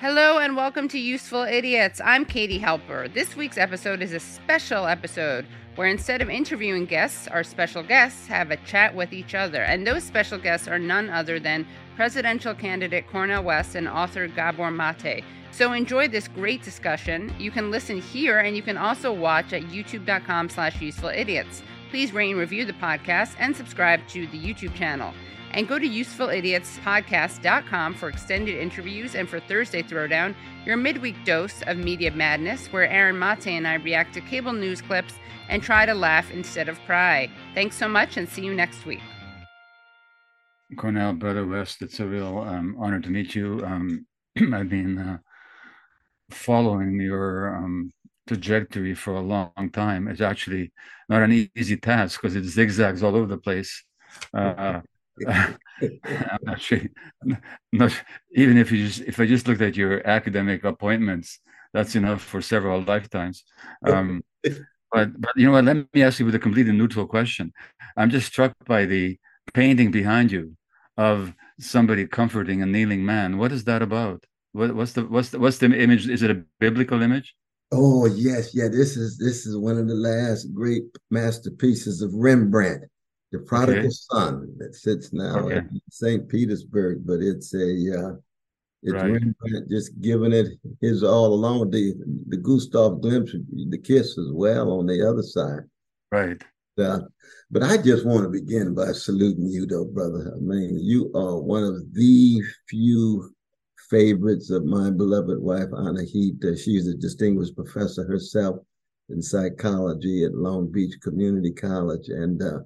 Hello and welcome to Useful Idiots. I'm Katie Halper. This week's episode is a special episode where instead of interviewing guests, our special guests have a chat with each other. And those special guests are none other than presidential candidate Cornel West and author Gabor Maté. So enjoy this great discussion. You can listen here and you can also watch at youtube.com slash useful idiots. Please rate and review the podcast and subscribe to the YouTube channel. And go to usefulidiotspodcast.com for extended interviews and for Thursday Throwdown, your midweek dose of media madness, where Aaron Maté and I react to cable news clips and try to laugh instead of cry. Thanks so much and see you next week. Cornel, Brother West, it's a real um, honor to meet you. Um, I've been uh, following your um, trajectory for a long time. It's actually not an easy task because it zigzags all over the place. Uh, I'm not sure. Not, even if you just if I just looked at your academic appointments, that's enough for several lifetimes. Um, but but you know what? Let me ask you with a completely neutral question. I'm just struck by the painting behind you of somebody comforting a kneeling man. What is that about? What, what's the what's the what's the image? Is it a biblical image? Oh yes, yeah. This is this is one of the last great masterpieces of Rembrandt the prodigal okay. son that sits now okay. in St. Petersburg, but it's a uh, it's right. Rembrandt just giving it his all along. The the Gustav Klimt, the kiss as well on the other side. Right. Uh, but I just want to begin by saluting you, though, brother. I mean, you are one of the few favorites of my beloved wife, Anahita. Uh, she's a distinguished professor herself in psychology at Long Beach Community College. And uh,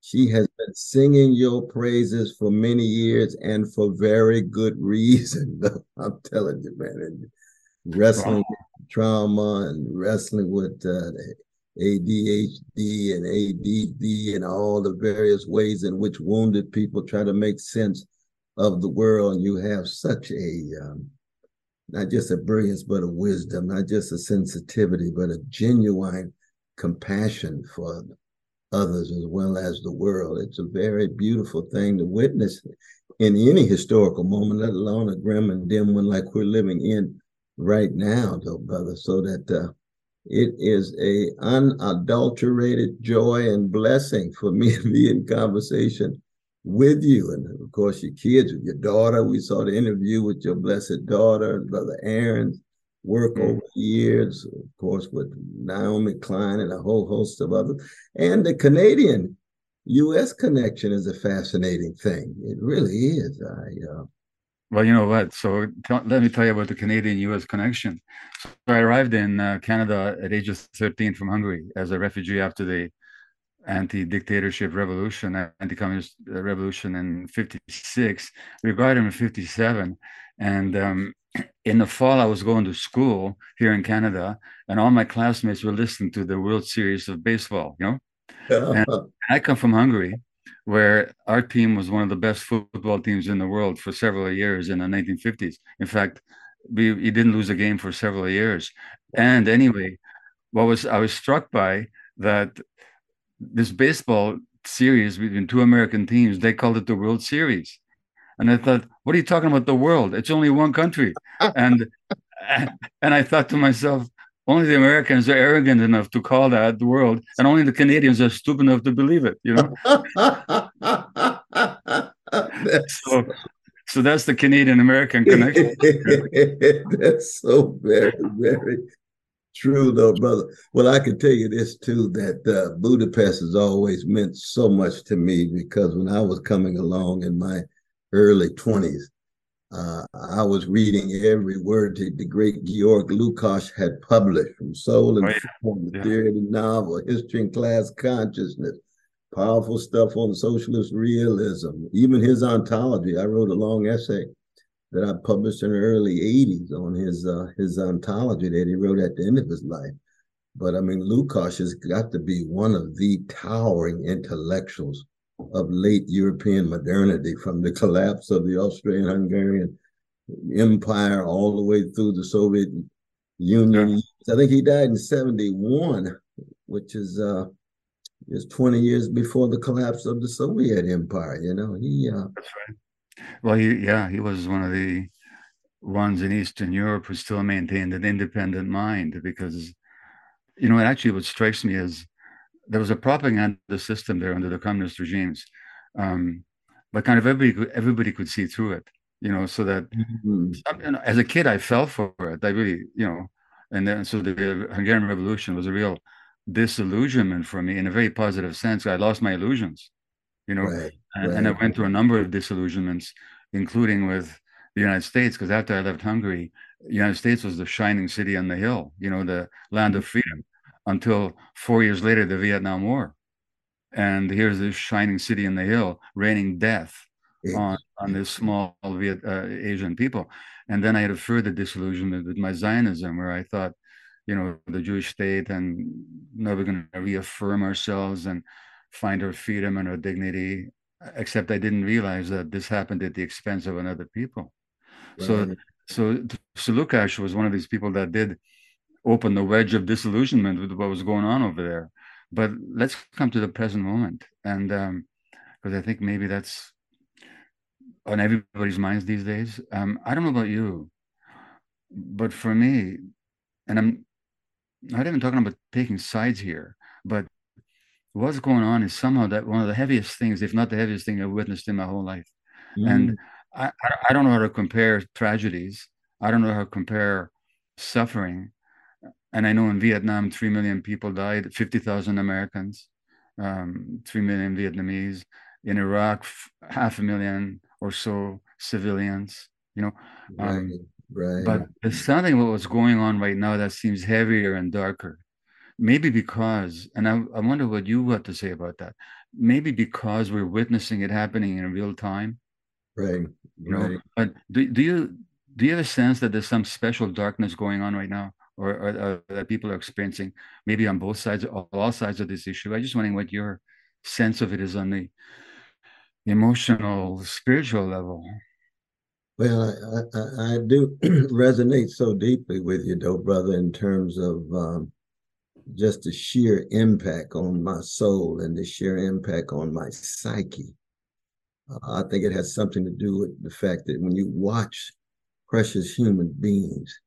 she has been singing your praises for many years and for very good reason. I'm telling you, man. And wrestling wow. trauma and wrestling with uh, ADHD and ADD and all the various ways in which wounded people try to make sense of the world. And you have such a, um, not just a brilliance, but a wisdom, not just a sensitivity, but a genuine compassion for others as well as the world. It's a very beautiful thing to witness in any historical moment, let alone a grim and dim one like we're living in right now, though, brother. So that uh, it is a unadulterated joy and blessing for me to be in conversation with you, and of course your kids, with your daughter. We saw the interview with your blessed daughter, brother Aaron work mm-hmm. over the years, of course, with Naomi Klein and a whole host of others. And the Canadian U.S. connection is a fascinating thing. It really is. I, uh, well, you know what? So let me tell you about the Canadian-U.S. connection. So I arrived in uh, Canada at age of 13 from Hungary as a refugee after the anti-dictatorship revolution, anti-communist uh, revolution in 56. We got him in 57. And um, in the fall, I was going to school here in Canada, and all my classmates were listening to the World Series of baseball. You know, and uh-huh. I come from Hungary, where our team was one of the best football teams in the world for several years in the 1950s. In fact, we, we didn't lose a game for several years. And anyway, what was I was struck by that this baseball series between two American teams, they called it the World Series. And I thought, what are you talking about? The world? It's only one country. and and I thought to myself, only the Americans are arrogant enough to call that the world, and only the Canadians are stupid enough to believe it. You know. so, so that's the Canadian American connection. that's so very, very true, though, brother. Well, I can tell you this too that uh, Budapest has always meant so much to me because when I was coming along in my early 20s. Uh, I was reading every word that the great Georg Lukács had published from Soul and oh, yeah. Form, the yeah. Theory of the Novel, History and Class Consciousness, powerful stuff on socialist realism, even his ontology. I wrote a long essay that I published in the early 80s on his uh, his ontology that he wrote at the end of his life. But I mean, Lukács has got to be one of the towering intellectuals of late European modernity from the collapse of the Austrian-Hungarian Empire all the way through the Soviet Union. I think he died in 71, which is uh is 20 years before the collapse of the Soviet Empire. You know, he uh That's right. Well, he yeah, he was one of the ones in Eastern Europe who still maintained an independent mind because, you know, it actually what strikes me is there was a propaganda system there under the communist regimes, um, but kind of everybody could, everybody could see through it, you know, so that mm-hmm. you know, as a kid I fell for it. I really, you know, and then so the Hungarian Revolution was a real disillusionment for me in a very positive sense. I lost my illusions, you know, right, and, right. and I went through a number of disillusionments, including with the United States, because after I left Hungary, the United States was the shining city on the hill, you know, the land of freedom, until four years later, the Vietnam War. And here's this shining city in the hill, raining death on, on this small Viet, uh, Asian people. And then I had a further disillusionment with my Zionism, where I thought, you know, the Jewish state and never going to reaffirm ourselves and find our freedom and our dignity. Except I didn't realize that this happened at the expense of another people. Right. So, so, so Lukács was one of these people that did open the wedge of disillusionment with what was going on over there. But let's come to the present moment, and because um, I think maybe that's on everybody's minds these days. Um, I don't know about you, but for me, and I'm not even talking about taking sides here, but what's going on is somehow that one of the heaviest things, if not the heaviest thing I've witnessed in my whole life. Mm. And I, I don't know how to compare tragedies. I don't know how to compare suffering. And I know in Vietnam, 3 million people died, 50,000 Americans, um, 3 million Vietnamese. In Iraq, half a million or so civilians, you know. Um, right, right. But there's something what was going on right now that seems heavier and darker. Maybe because, and I, I wonder what you got to say about that. Maybe because we're witnessing it happening in real time. Right. You know, right. but do, do you do you have a sense that there's some special darkness going on right now? Or, or, or that people are experiencing maybe on both sides all sides of this issue i just wondering what your sense of it is on the emotional, spiritual level. Well, I, I, I do resonate so deeply with you, though, brother, in terms of um, just the sheer impact on my soul and the sheer impact on my psyche. Uh, I think it has something to do with the fact that when you watch precious human beings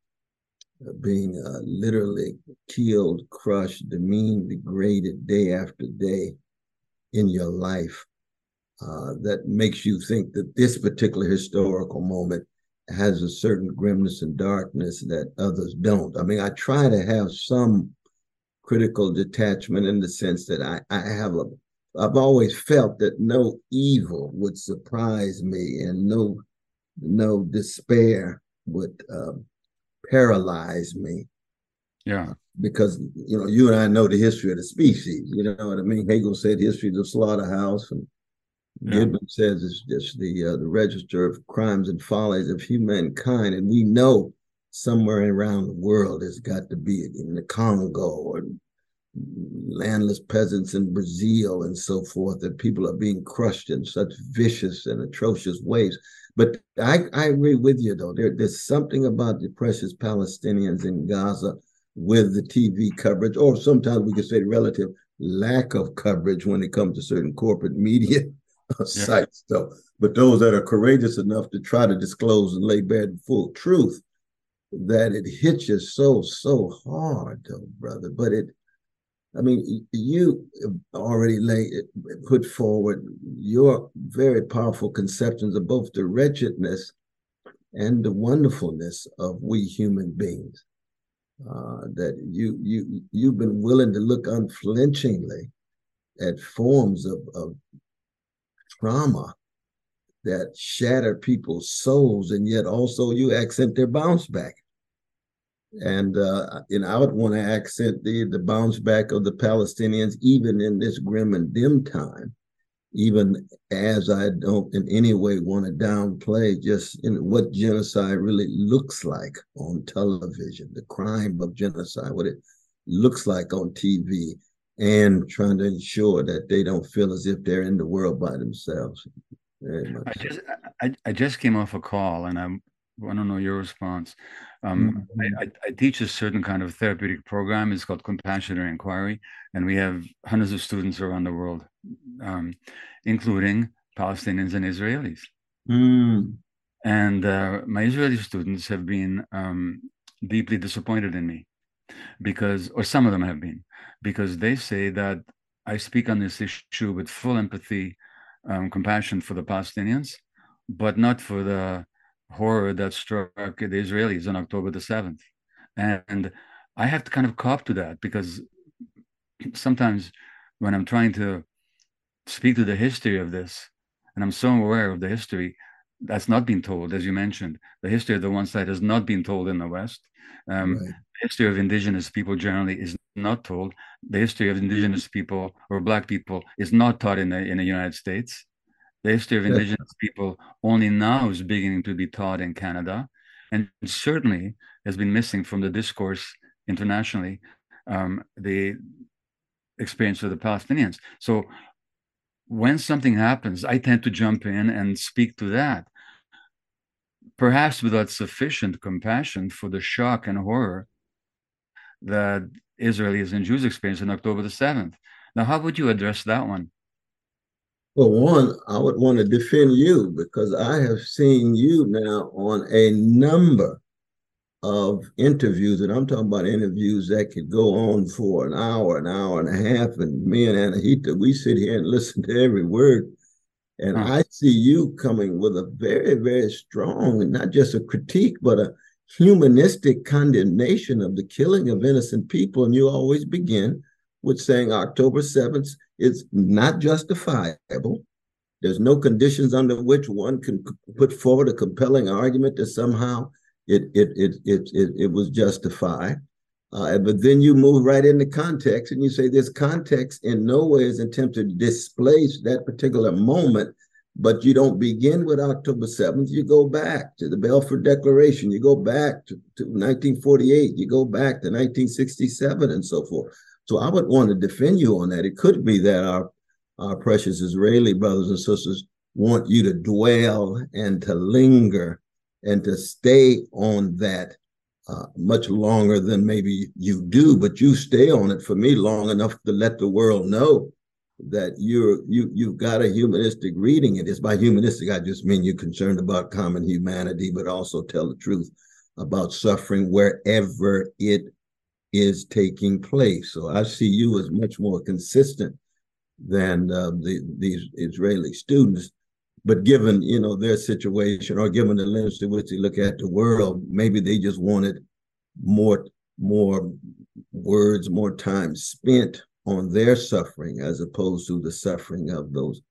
being uh, literally killed, crushed, demeaned, degraded day after day in your life, uh, that makes you think that this particular historical moment has a certain grimness and darkness that others don't. I mean, I try to have some critical detachment in the sense that I, I have a I've always felt that no evil would surprise me and no no despair would uh, paralyze me. Yeah. Because you know, you and I know the history of the species. You know what I mean? Hegel said history is a slaughterhouse, and yeah. Gibbon says it's just the uh, the register of crimes and follies of humankind, and we know somewhere around the world there's got to be in the Congo or landless peasants in Brazil and so forth that people are being crushed in such vicious and atrocious ways. But I, I agree with you though. There, there's something about the precious Palestinians in Gaza with the TV coverage, or sometimes we could say relative lack of coverage when it comes to certain corporate media yeah. sites though. But those that are courageous enough to try to disclose and lay bare the full truth, that it hits you so, so hard though, brother. But it I mean, you already lay, put forward your very powerful conceptions of both the wretchedness and the wonderfulness of we human beings. Uh, that you you you've been willing to look unflinchingly at forms of, of trauma that shatter people's souls, and yet also you accent their bounce back. And uh, you know, I would want to accent the the bounce back of the Palestinians, even in this grim and dim time, even as I don't in any way want to downplay just you know, what genocide really looks like on television, the crime of genocide, what it looks like on TV, and trying to ensure that they don't feel as if they're in the world by themselves. I just I, I just came off a call and I'm I don't know your response. Um, mm-hmm. I, I, teach a certain kind of therapeutic program. It's called Compassionate Inquiry, and we have hundreds of students around the world, um, including Palestinians and Israelis. Mm. And uh, my Israeli students have been um, deeply disappointed in me because, or some of them have been, because they say that I speak on this issue with full empathy, um, compassion for the Palestinians, but not for the horror that struck the Israelis on October the 7th. And I have to kind of cop to that because sometimes when I'm trying to speak to the history of this, and I'm so aware of the history that's not been told, as you mentioned, the history of the one side has not been told in the West. Um, right. The history of indigenous people generally is not told. The history of indigenous people or black people is not taught in the in the United States. The history of indigenous people only now is beginning to be taught in Canada, and certainly has been missing from the discourse internationally. Um, the experience of the Palestinians. So when something happens, I tend to jump in and speak to that, perhaps without sufficient compassion for the shock and horror that Israelis and Jews experienced on October the 7th. Now, how would you address that one? Well, one, I would want to defend you because I have seen you now on a number of interviews, and I'm talking about interviews that could go on for an hour, an hour and a half. And me and Anahita, we sit here and listen to every word. And hmm. I see you coming with a very, very strong, and not just a critique, but a humanistic condemnation of the killing of innocent people. And you always begin with saying October 7th is not justifiable. There's no conditions under which one can put forward a compelling argument that somehow it it it it it, it was justified. Uh, but then you move right into context and you say this context in no way is intended to displace that particular moment, but you don't begin with October 7th. You go back to the Balfour Declaration, you go back to, to 1948, you go back to 1967, and so forth. So I would want to defend you on that. It could be that our, our precious Israeli brothers and sisters want you to dwell and to linger and to stay on that uh, much longer than maybe you do, but you stay on it for me long enough to let the world know that you're you you've got a humanistic reading. It is by humanistic, I just mean you're concerned about common humanity, but also tell the truth about suffering wherever it is taking place. So I see you as much more consistent than uh, the, these Israeli students but given you know their situation or given the lens to which they look at the world maybe they just wanted more more words more time spent on their suffering as opposed to the suffering of those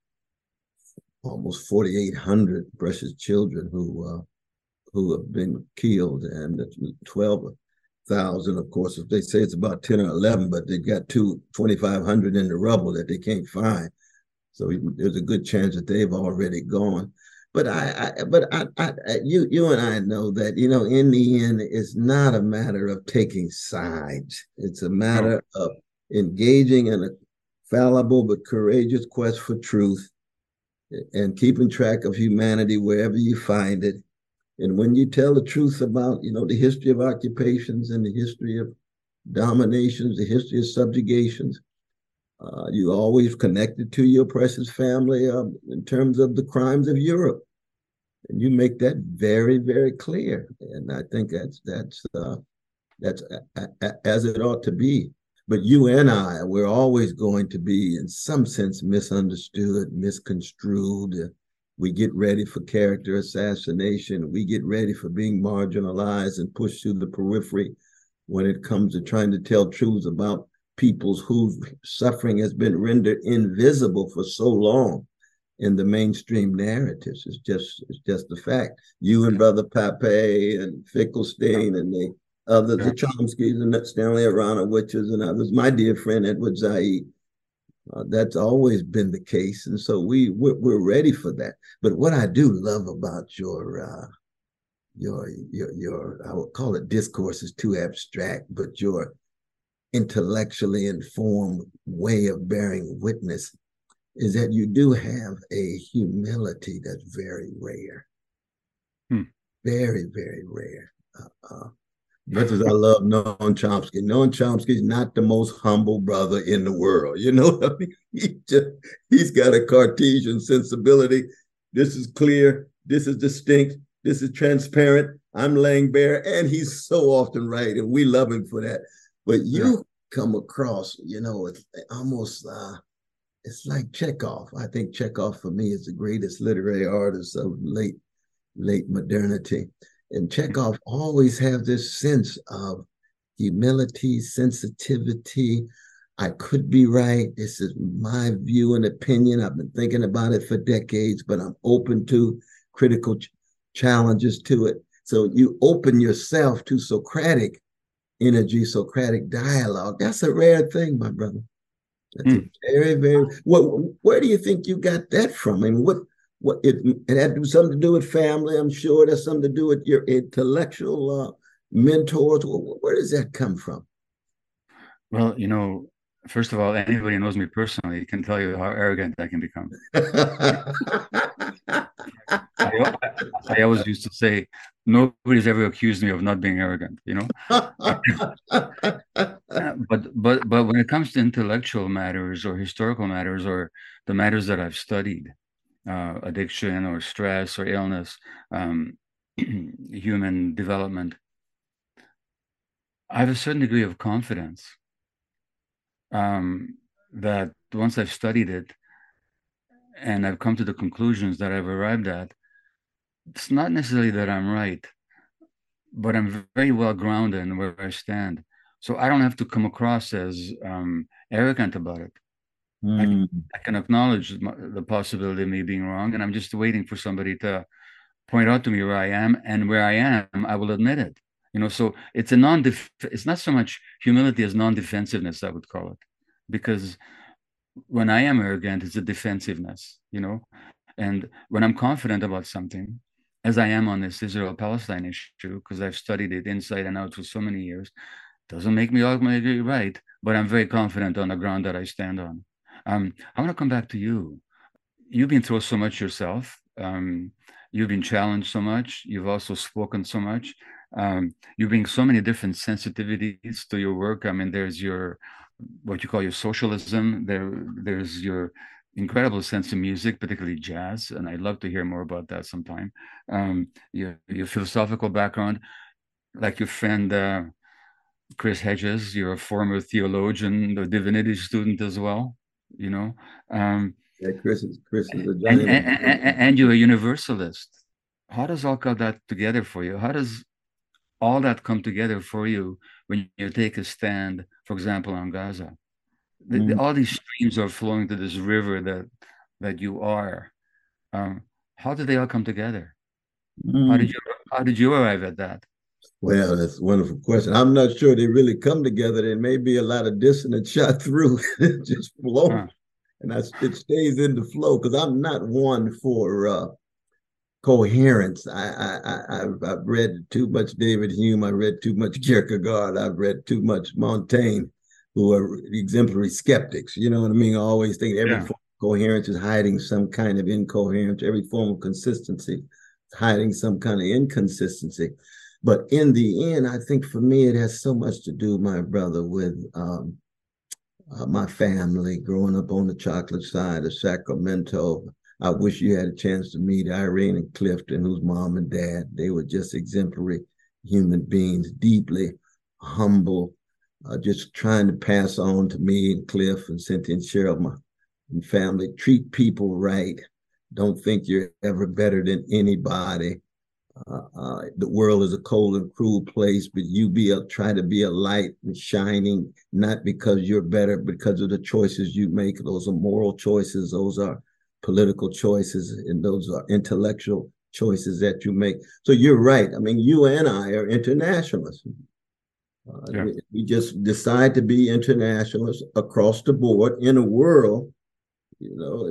almost 4800 precious children who uh, who have been killed and 12,000 of course if they say it's about 10 or 11 but they've got two 2500 in the rubble that they can't find so there's a good chance that they've already gone. But I, I but I, I, you, you and I know that you know in the end, it's not a matter of taking sides. It's a matter no. of engaging in a fallible but courageous quest for truth, and keeping track of humanity wherever you find it. And when you tell the truth about you know the history of occupations and the history of dominations, the history of subjugations, uh, you always connected to your precious family uh, in terms of the crimes of Europe, and you make that very, very clear. And I think that's that's uh, that's a, a, as it ought to be. But you and I, we're always going to be, in some sense, misunderstood, misconstrued. We get ready for character assassination. We get ready for being marginalized and pushed to the periphery when it comes to trying to tell truths about peoples whose suffering has been rendered invisible for so long in the mainstream narratives. It's just it's just a fact. You and Brother Pappé and Finkelstein and the others, the Chomskys and Stanley Aronowitzes and others, my dear friend Edward Said. Uh, that's always been the case, and so we we're, we're, ready for that. But what I do love about your uh, your your your I would call it discourse is too abstract, but your intellectually informed way of bearing witness is that you do have a humility that's very rare. Hmm. Very, very rare. Uh, uh, much as I love Noam Chomsky, Noam Chomsky is not the most humble brother in the world. You know I mean? He just, he's got a Cartesian sensibility. This is clear. This is distinct. This is transparent. I'm laying bare, and he's so often right, and we love him for that. But you yeah. come across, you know, it's almost uh, it's like Chekhov. I think Chekhov for me is the greatest literary artist of late late modernity. And Chekhov always have this sense of humility, sensitivity. I could be right. This is my view and opinion. I've been thinking about it for decades, but I'm open to critical ch- challenges to it. So you open yourself to Socratic energy, Socratic dialogue. That's a rare thing, my brother. That's mm. very, very. What? Where do you think you got that from? I mean, what? What? It, it had something to do with family. I'm sure it has something to do with your intellectual uh, mentors. Where does that come from? Well, you know, first of all, anybody who knows me personally can tell you how arrogant I can become. I, I, always used to say, nobody's ever accused me of not being arrogant, you know. but but but when it comes to intellectual matters or historical matters or the matters that I've studied, uh, addiction or stress or illness, um, human development, I have a certain degree of confidence um, that once I've studied it and I've come to the conclusions that I've arrived at, it's not necessarily that I'm right, but I'm very well grounded in where I stand. So I don't have to come across as um, arrogant about it. Mm. I, can, hmm. I, can, acknowledge the possibility of me being wrong, and I'm just waiting for somebody to point out to me where I am, and where I am, I will admit it. You know, so it's a non. It's not so much humility as non-defensiveness. I would call it, because when I am arrogant, it's a defensiveness. You know, and when I'm confident about something, as I am on this Israel Palestine issue, because I've studied it inside and out for so many years, doesn't make me ultimately right, but I'm very confident on the ground that I stand on. Um, I want to come back to you. You've been through so much yourself. Um, you've been challenged so much. You've also spoken so much. Um, you bring so many different sensitivities to your work. I mean, there's your what you call your socialism. There, there's your incredible sense of music, particularly jazz, and I'd love to hear more about that sometime. Um, your your philosophical background, like your friend uh, Chris Hedges, you're a former theologian, a divinity student as well. You know, um, yeah, Chris is Chris is a and, and, and, you're a universalist. How does all that together for you? How does all that come together for you when you take a stand, for example, on Gaza? mm. the, all these streams are flowing to this river that that you are. Um, how did they all come together? Mm. How did mm. you how did you arrive at that? Well, that's a wonderful question. I'm not sure they really come together. There may be a lot of dissonance shot through, just flow, huh. and I, it stays in the flow because I'm not one for uh, coherence. I, I, I, have read too much David Hume. I've read too much Kierkegaard. I've read too much Montaigne who are exemplary skeptics. You know what I mean? I always think every yeah. form of coherence is hiding some kind of incoherence. Every form of consistency is hiding some kind of inconsistency. But in the end, I think for me, it has so much to do, my brother, with um, uh, my family growing up on the chocolate side of Sacramento. I wish you had a chance to meet Irene and Clifton, whose mom and dad, they were just exemplary human beings, deeply humble, uh, just trying to pass on to me and Cliff and Cynthia and Cheryl, my and family, treat people right. Don't think you're ever better than anybody. Uh, uh, the world is a cold and cruel place, but you be a try to be a light and shining, not because you're better, because of the choices you make. Those are moral choices, those are political choices, and those are intellectual choices that you make. So you're right. I mean, you and I are internationalists. Uh, yeah. we, we just decide to be internationalists across the board in a world, you know,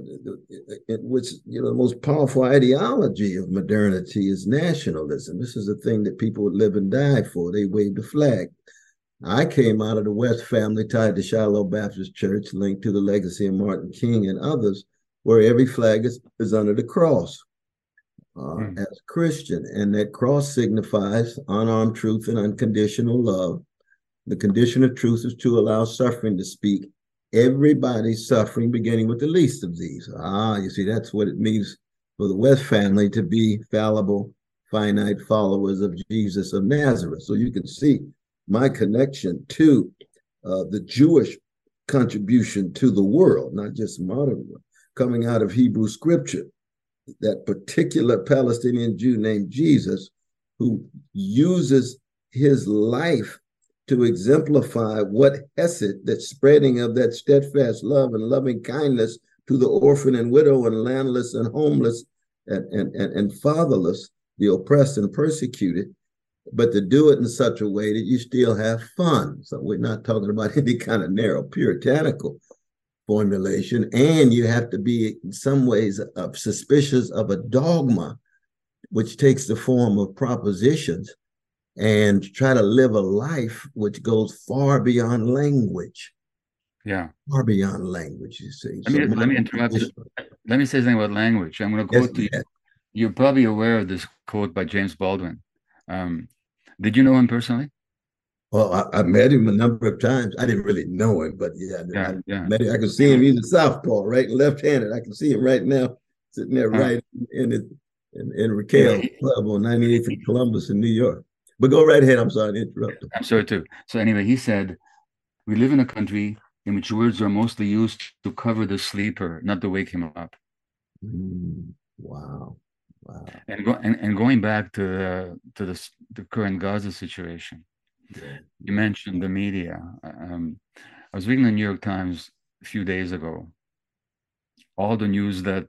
in which you know the most powerful ideology of modernity is nationalism. This is a thing that people would live and die for. They wave the flag. I came out of the West family tied to Shiloh Baptist Church, linked to the legacy of Martin King and others, where every flag is, is under the cross. Uh, mm. as Christian, and that cross signifies unarmed truth and unconditional love. The condition of truth is to allow suffering to speak. Everybody's suffering, beginning with the least of these. Ah, you see, that's what it means for the West family to be fallible, finite followers of Jesus of Nazareth. So you can see my connection to uh, the Jewish contribution to the world, not just modern world, coming out of Hebrew scripture. That particular Palestinian Jew named Jesus, who uses his life to exemplify what Hesed, that spreading of that steadfast love and loving kindness to the orphan and widow and landless and homeless and, and, and, and fatherless, the oppressed and persecuted, but to do it in such a way that you still have fun. So we're not talking about any kind of narrow puritanical formulation. And you have to be in some ways uh, suspicious of a dogma, which takes the form of propositions and try to live a life which goes far beyond language. Yeah. Far beyond language, you see. Let me, so let me interrupt. You. Let me say something about language. I'm going to quote yes, you. You're probably aware of this quote by James Baldwin. Um, did you know him personally? Well, I, I, met him a number of times. I didn't really know him, but yeah, yeah, I, yeah. Met him. I can see him. He's a southpaw, right, left-handed. I can see him right now, sitting there, right in it, in, in Raquel Club on 98th and Columbus in New York. But go right ahead. I'm sorry to interrupt. I'm sorry too. So anyway, he said, "We live in a country in which words are mostly used to cover the sleeper, not to wake him up." Mm, wow. Wow. And, go, and, and going back to the to the, the current Gaza situation, you mentioned the media. Um, I was reading the New York Times a few days ago. All the news that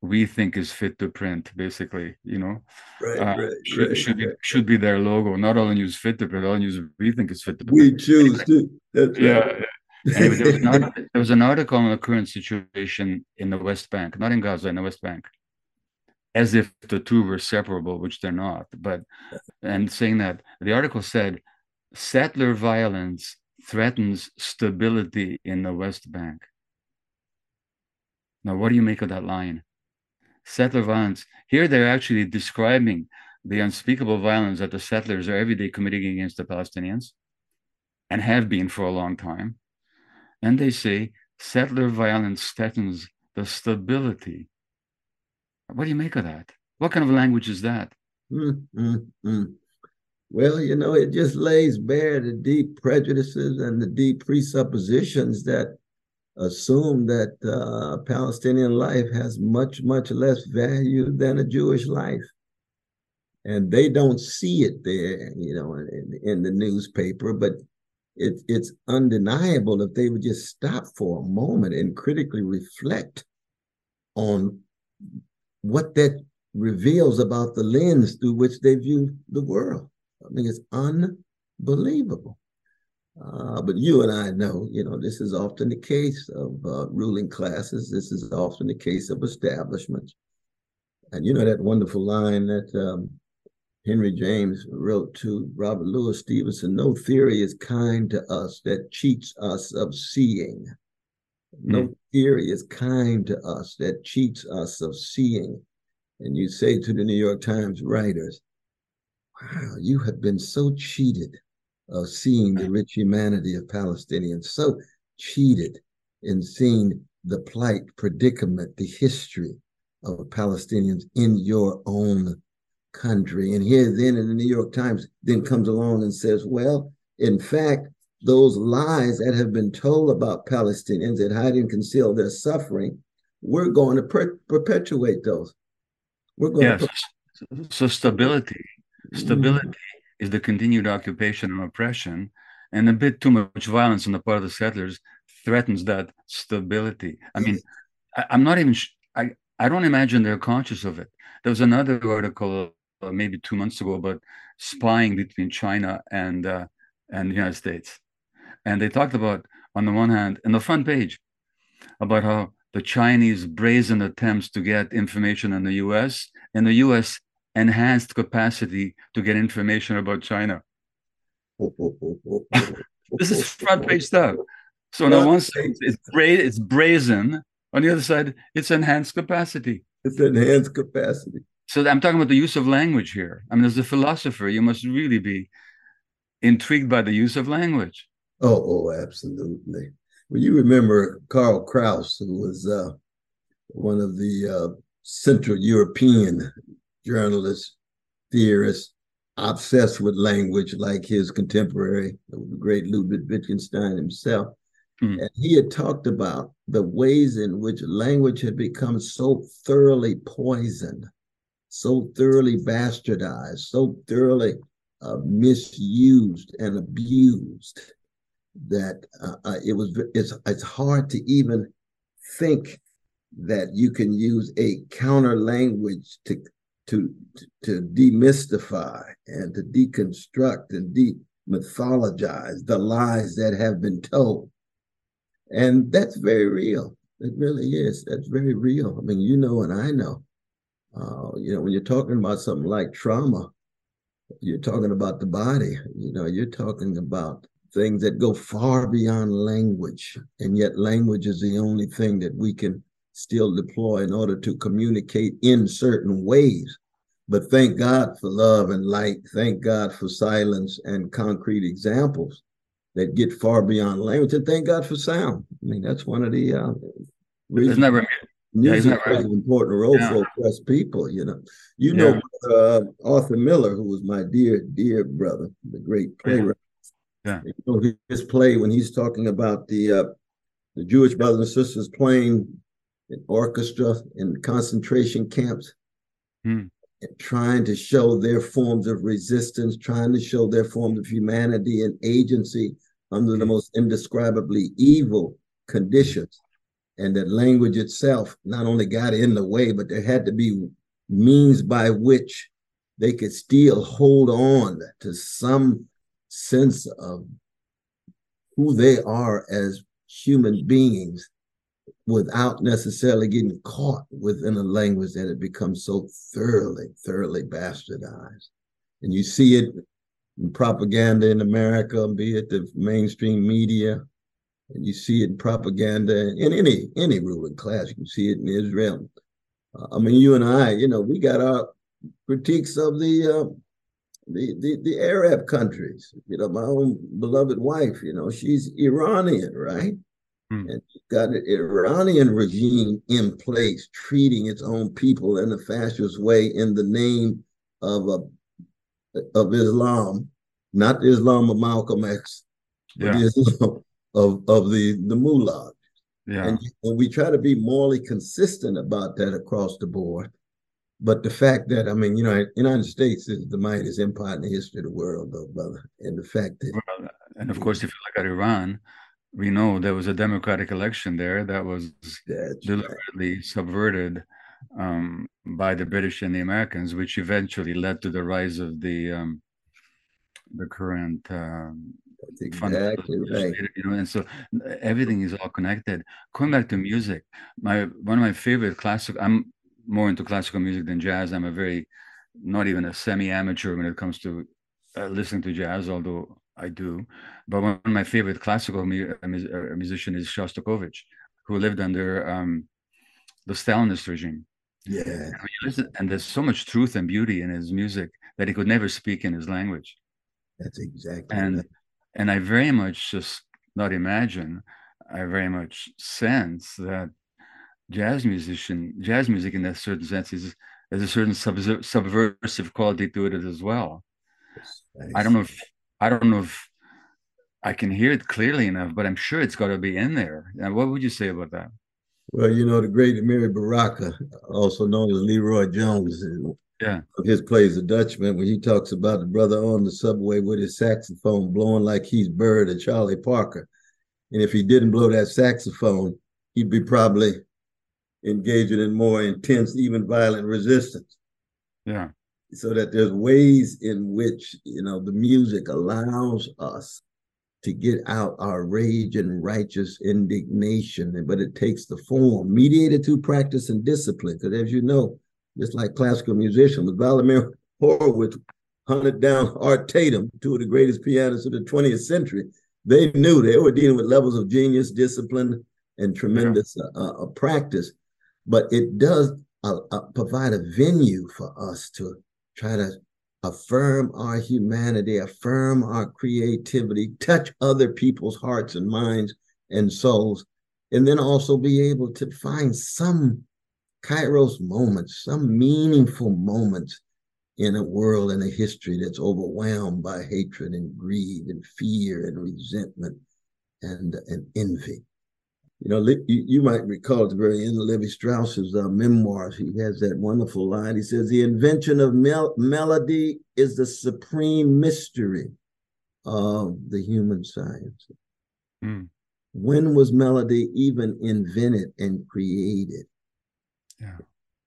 we think is fit to print, basically, you know, right, uh, right, should, right, should be should be their logo. Not all news fit to print, all news we think is fit to print. We choose to. That's yeah. Anyway, there was, an, there was an article on the current situation in the West Bank, not in Gaza, in the West Bank, as if the two were separable, which they're not. But and saying that the article said settler violence threatens stability in the West Bank. Now, what do you make of that line? Settler violence. Here they're actually describing the unspeakable violence that the settlers are every day committing against the Palestinians and have been for a long time. And they say settler violence threatens the stability what do you make of that? What kind of language is that? Mm, mm, mm. Well, you know, it just lays bare the deep prejudices and the deep presuppositions that assume that uh, Palestinian life has much, much less value than a Jewish life. And they don't see it there, you know, in, in the newspaper, but it, it's undeniable if they would just stop for a moment and critically reflect on what that reveals about the lens through which they view the world. I mean, it's unbelievable. Uh, but you and I know, you know, this is often the case of uh, ruling classes. This is often the case of establishments. And you know that wonderful line that um, Henry James wrote to Robert Louis Stevenson No theory is kind to us that cheats us of seeing. No mm. theory is kind to us that cheats us of seeing. And you say to the New York Times writers, wow, you have been so cheated of seeing the rich humanity of Palestinians, so cheated in seeing the plight, predicament, the history of Palestinians in your own country. And here then in the New York Times then comes along and says, well, in fact, those lies that have been told about Palestinians that hide and conceal their suffering, we're going to per- perpetuate those. We're going yes. To... so stability, stability. Is the continued occupation and oppression, and a bit too much violence on the part of the settlers threatens that stability. I mean, I, am not even. I I don't imagine they're conscious of it. There was another article uh, maybe two months ago about spying between China and uh, and the United States and they talked about, on the one hand, in the front page, about how the Chinese brazen attempts to get information in the US and the US enhanced capacity to get information about China. this is front page stuff. So on the one side, it's, bra- it's brazen. On the other side, it's enhanced capacity. It's enhanced capacity. So I'm talking about the use of language here. I mean, as a philosopher, you must really be intrigued by the use of language. Oh, oh, absolutely. Well, you remember Karl Kraus, who was uh, one of the uh, Central European journalists theorist obsessed with language like his contemporary, the great Ludwig Wittgenstein himself. Mm. And he had talked about the ways in which language had become so thoroughly poisoned, so thoroughly bastardized, so thoroughly uh, misused and abused that uh, uh, it was it's it's hard to even think that you can use a counter language to to to demystify and to deconstruct and demythologize the lies that have been told. And that's very real. It really is. That's very real. I mean you know and i know. Uh, you know when you're talking about something like trauma you're talking about the body. You know you're talking about things that go far beyond language. And yet language is the only thing that we can still deploy in order to communicate in certain ways. But thank God for love and light. Thank God for silence and concrete examples that get far beyond language. And thank God for sound. I mean, that's one of the uh, reasons. Never, music yeah, plays an important role yeah. for oppressed people. You know, you yeah. know uh, Arthur Miller, who was my dear, dear brother, the great playwright. Yeah. You know, his play when he's talking about the uh, the Jewish brothers and sisters playing in orchestra in concentration camps, hmm. trying to show their forms of resistance, trying to show their forms of humanity and agency under the hmm. most indescribably evil conditions. And that language itself not only got in the way, but there had to be means by which they could still hold on to some sense of who they are as human beings without necessarily getting caught within a language that it becomes so thoroughly, thoroughly bastardized. And you see it in propaganda in America, be it the mainstream media, and you see it in propaganda in any any ruling class. You see it in Israel. Uh, I mean, you and I, you know, we got our critiques of the uh, the, the the Arab countries. You know, my own beloved wife, you know, she's Iranian, right? Hmm. And got an Iranian regime in place, treating its own people in a fascist way in the name of a of Islam, not the Islam of Malcolm X, yeah. but the Islam of, of the, the mullah. Yeah. And, and we try to be morally consistent about that across the board. But the fact that I mean, you know, United States is the mightiest empire in the history of the world, though, brother. And the fact that, well, and of course, if you look at Iran, we know there was a democratic election there that was That's deliberately right. subverted um, by the British and the Americans, which eventually led to the rise of the um, the current. Um, That's exactly right. You know, and so everything is all connected. Going back to music, my one of my favorite classic. I'm more into classical music than jazz. I'm a very not even a semi-amateur when it comes to uh, listening to jazz, although I do. But one of my favorite classical mu- uh, uh, musician is Shostakovich, who lived under um, the Stalinist regime. Yeah. And, listen, and there's so much truth and beauty in his music that he could never speak in his language. That's exactly. And right. and I very much just not imagine. I very much sense that jazz musician, jazz music in a certain sense is there's a certain subversive quality to it as well. Nice. I don't know if I don't know if I can hear it clearly enough, but I'm sure it's got to be in there. And what would you say about that? Well, you know, the great Amiri Baraka, also known as LeRoi Jones, yeah, his plays The Dutchman, when he talks about the brother on the subway with his saxophone blowing like he's Bird and Charlie Parker. And if he didn't blow that saxophone, he'd be probably engaging in more intense, even violent resistance. Yeah so that there's ways in which you know the music allows us to get out our rage and righteous indignation but it takes the form mediated through practice and discipline because as you know just like classical musicians with Vladimir Horowitz hunted down Art Tatum two of the greatest pianists of the 20th century they knew they were dealing with levels of genius discipline and tremendous yeah. uh, uh, practice but it does uh, uh provide a venue for us to try to affirm our humanity, affirm our creativity, touch other people's hearts and minds and souls, and then also be able to find some kairos moments, some meaningful moments in a world and a history that's overwhelmed by hatred and greed and fear and resentment and, and envy. You know, you, you might recall at the very end of Lévi-Strauss's uh, memoirs, he has that wonderful line. He says, The invention of mel- melody is the supreme mystery of the human science. Mm. When was melody even invented and created? Yeah.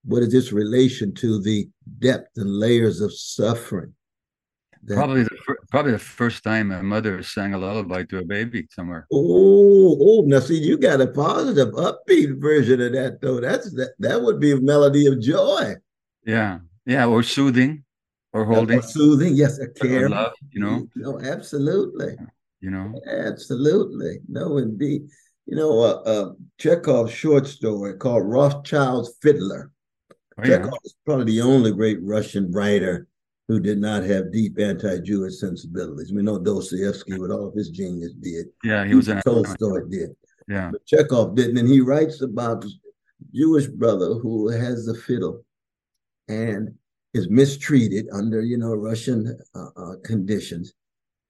What is its relation to the depth and layers of suffering that, probably the probably the first time a mother sang a lullaby to a baby somewhere. Oh, oh! Now see, you got a positive, upbeat version of that though. That's that. That would be a melody of joy. Yeah, yeah, or soothing, or holding, or soothing. Yes, a care, love. You know. No, absolutely. You know. Absolutely. No, indeed. You know, uh, uh, Chekhov's short story called Rothschild's Fiddler. Oh, Chekhov yeah. is probably the only great Russian writer who did not have deep anti-Jewish sensibilities. We know Dostoevsky, with all of his genius, did. Yeah, he was an Tolstoy did. Yeah, but Chekhov didn't, and he writes about Jewish brother who has the fiddle and is mistreated under you know Russian uh, uh, conditions,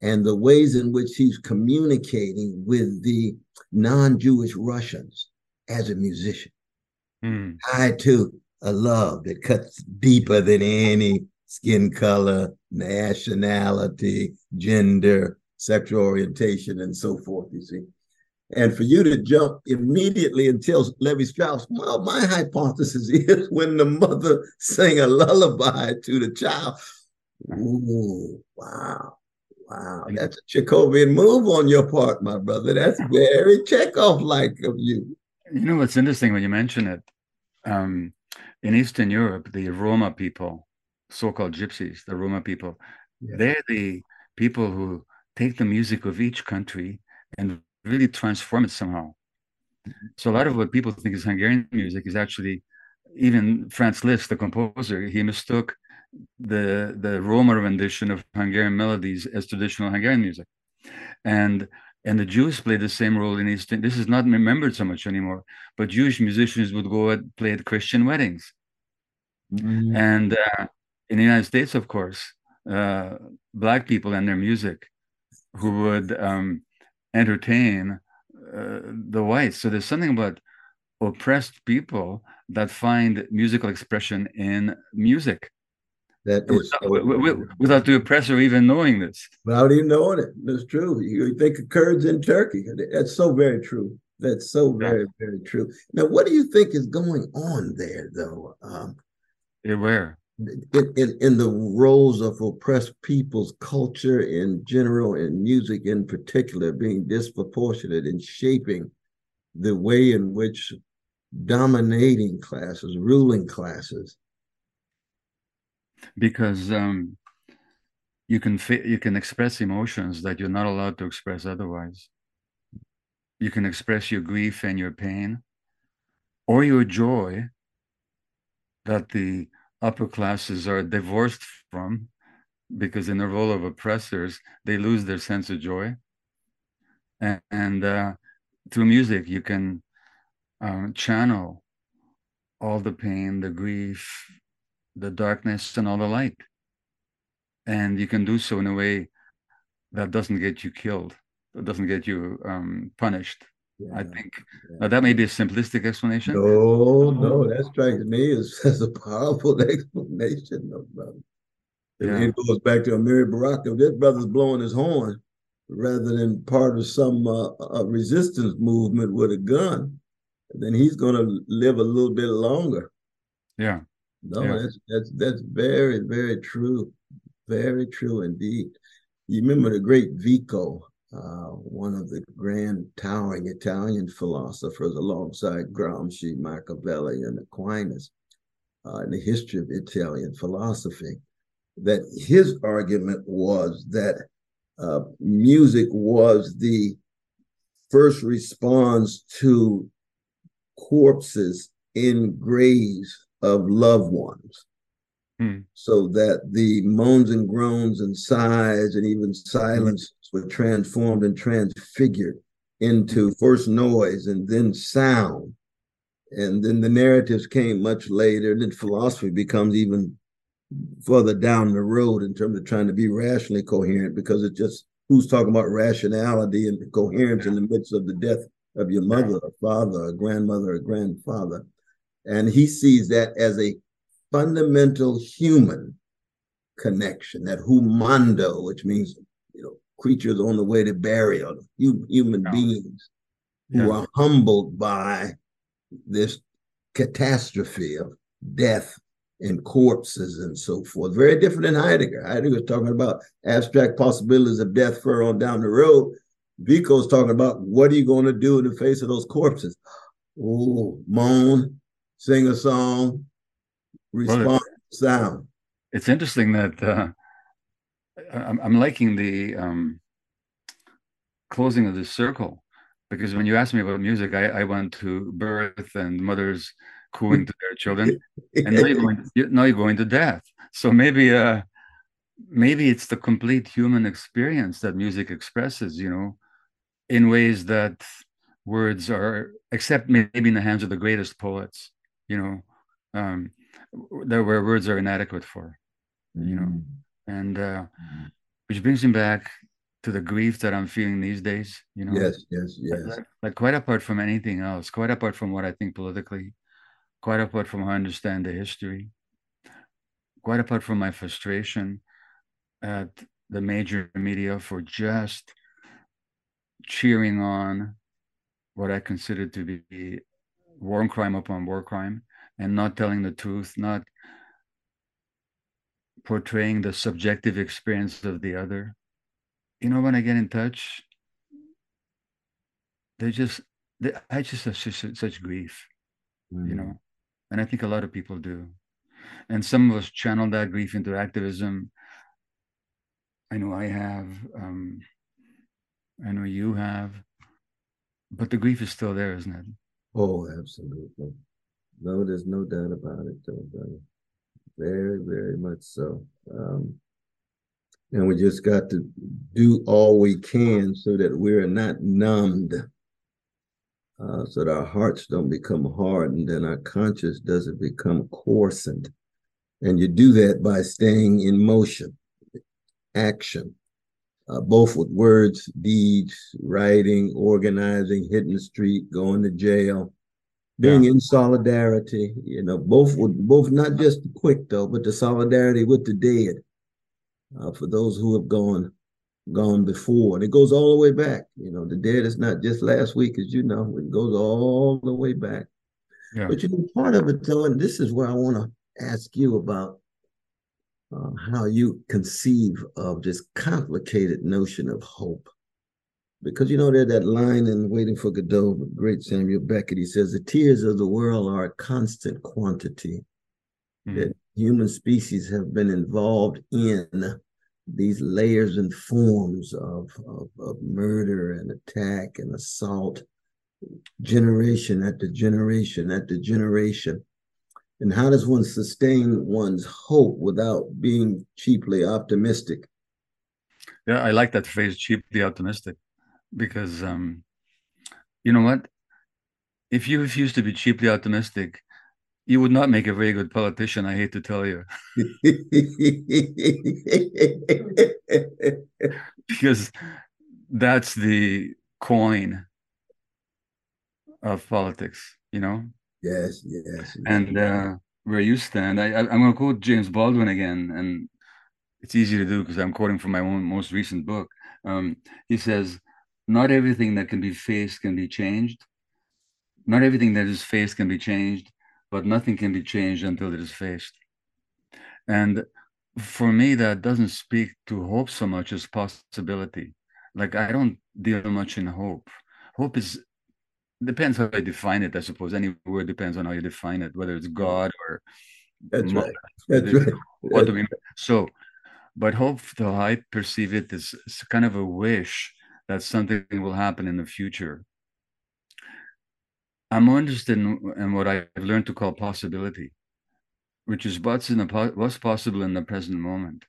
and the ways in which he's communicating with the non-Jewish Russians as a musician, mm. tied to a love that cuts deeper than any skin color, nationality, gender, sexual orientation, and so forth, you see. And for you to jump immediately and tell Lévi-Strauss, well, my hypothesis is when the mother sang a lullaby to the child, ooh, wow, wow, that's a Chekhovian move on your part, my brother. That's very Chekhov-like of you. You know what's interesting when you mention it? Um, in Eastern Europe, the Roma people so-called gypsies, the Roma people. Yeah. They're the people who take the music of each country and really transform it somehow. So a lot of what people think is Hungarian music is actually even Franz Liszt, the composer, he mistook the the Roma rendition of Hungarian melodies as traditional Hungarian music. And and the Jews played the same role in Eastern. This is not remembered so much anymore, but Jewish musicians would go and play at Christian weddings. Mm-hmm. And uh, in the United States, of course, uh, black people and their music who would um, entertain uh, the whites. So there's something about oppressed people that find musical expression in music. That is without, without, the oppressor even knowing this. Without even knowing it. That's true. You think of Kurds in Turkey. That's so very true. That's so very, very true. Now, what do you think is going on there, though? Um, where? In, in, in, the roles of oppressed people's culture in general and music in particular being disproportionate in shaping the way in which dominating classes, ruling classes. Because um, you can you can express emotions that you're not allowed to express otherwise. You can express your grief and your pain, or your joy that the upper classes are divorced from because in the role of oppressors they lose their sense of joy. And, and uh, through music you can um, channel all the pain the grief the darkness and all the light. And you can do so in a way that doesn't get you killed that doesn't get you um, punished yeah, I think yeah. that may be a simplistic explanation. No, no, that strikes me as, as a powerful explanation, no brother. Yeah. It goes back to Amiri Baraka. This brother's blowing his horn rather than part of some uh, resistance movement with a gun. Then he's going to live a little bit longer. Yeah. No, yeah. that's that's that's very very true, very true indeed. You remember the great Vico uh, one of the grand towering Italian philosophers alongside Gramsci, Machiavelli, and Aquinas uh, in the history of Italian philosophy, that his argument was that uh, music was the first response to corpses in graves of loved ones. Hmm. So that the moans and groans and sighs and even silence were transformed and transfigured into first noise and then sound. And then the narratives came much later. And then philosophy becomes even further down the road in terms of trying to be rationally coherent because it's just who's talking about rationality and coherence in the midst of the death of your mother or father or grandmother or grandfather. And he sees that as a fundamental human connection, that humando, which means you know creatures on the way to burial, human yeah. beings who yeah. are humbled by this catastrophe of death and corpses and so forth. Very different than Heidegger. Heidegger was talking about abstract possibilities of death further on down the road. Vico's talking about what are you going to do in the face of those corpses? Oh, moan, sing a song, respond well, sound. It's interesting that uh, I'm, I'm, liking the um, closing of the circle because when you asked me about music, I, I went to birth and mothers cooing to their children, and now you're going now you're going to death. So maybe uh, maybe it's the complete human experience that music expresses. You know, in ways that words are, except maybe in the hands of the greatest poets. You know, um, that where words are inadequate for. You know, mm. and uh, mm. which brings me back to the grief that I'm feeling these days. You know, yes, yes, yes. Like, like, quite apart from anything else, quite apart from what I think politically, quite apart from how I understand the history, quite apart from my frustration at the major media for just cheering on what I consider to be war crime upon war crime and not telling the truth, not portraying the subjective experience of the other. You know, when I get in touch, they just, they, I just have such, such grief, mm. you know. And I think a lot of people do. And some of us channel that grief into activism. I know I have. Um, I know you have. But the grief is still there, isn't it? Oh, absolutely. No, there's no doubt about it, though, brother. Very, very much so. Um, and we just got to do all we can so that we're not numbed uh, so that our hearts don't become hardened and our conscience doesn't become coarsened. And you do that by staying in motion, action, uh, both with words, deeds, writing, organizing, hitting the street, going to jail, being yeah. in solidarity. You know, both both not just the quick though, but the solidarity with the dead. Uh, for those who have gone gone before. And it goes all the way back. You know, the dead is not just last week, as you know, it goes all the way back. Yeah. But you know, part of it though, and this is where I want to ask you about uh, how you conceive of this complicated notion of hope. Because you know, there's that line in Waiting for Godot, great Samuel Beckett, he says, the tears of the world are a constant quantity mm-hmm. that human species have been involved in these layers and forms of, of, of murder and attack and assault, generation after generation after generation. And how does one sustain one's hope without being cheaply optimistic? Yeah, I like that phrase, cheaply optimistic, because um, you know what? If you refuse to be cheaply optimistic, you would not make a very good politician, I hate to tell you. because that's the coin of politics, you know? Yes, yes. yes. And uh, where you stand, I, I, am going to quote James Baldwin again, and it's easy to do because I'm quoting from my own most recent book. Um, he says, Not everything that can be faced can be changed. Not everything that is faced can be changed but nothing can be changed until it is faced. And for me, that doesn't speak to hope so much as possibility. Like I don't deal much in hope. Hope is depends how I define it, I suppose. Any word depends on how you define it, whether it's God or that's right. That's right. What do we? So, but hope, though I perceive it as kind of a wish that something will happen in the future I'm more interested in, in what I've learned to call possibility, which is what's in the what's possible in the present moment.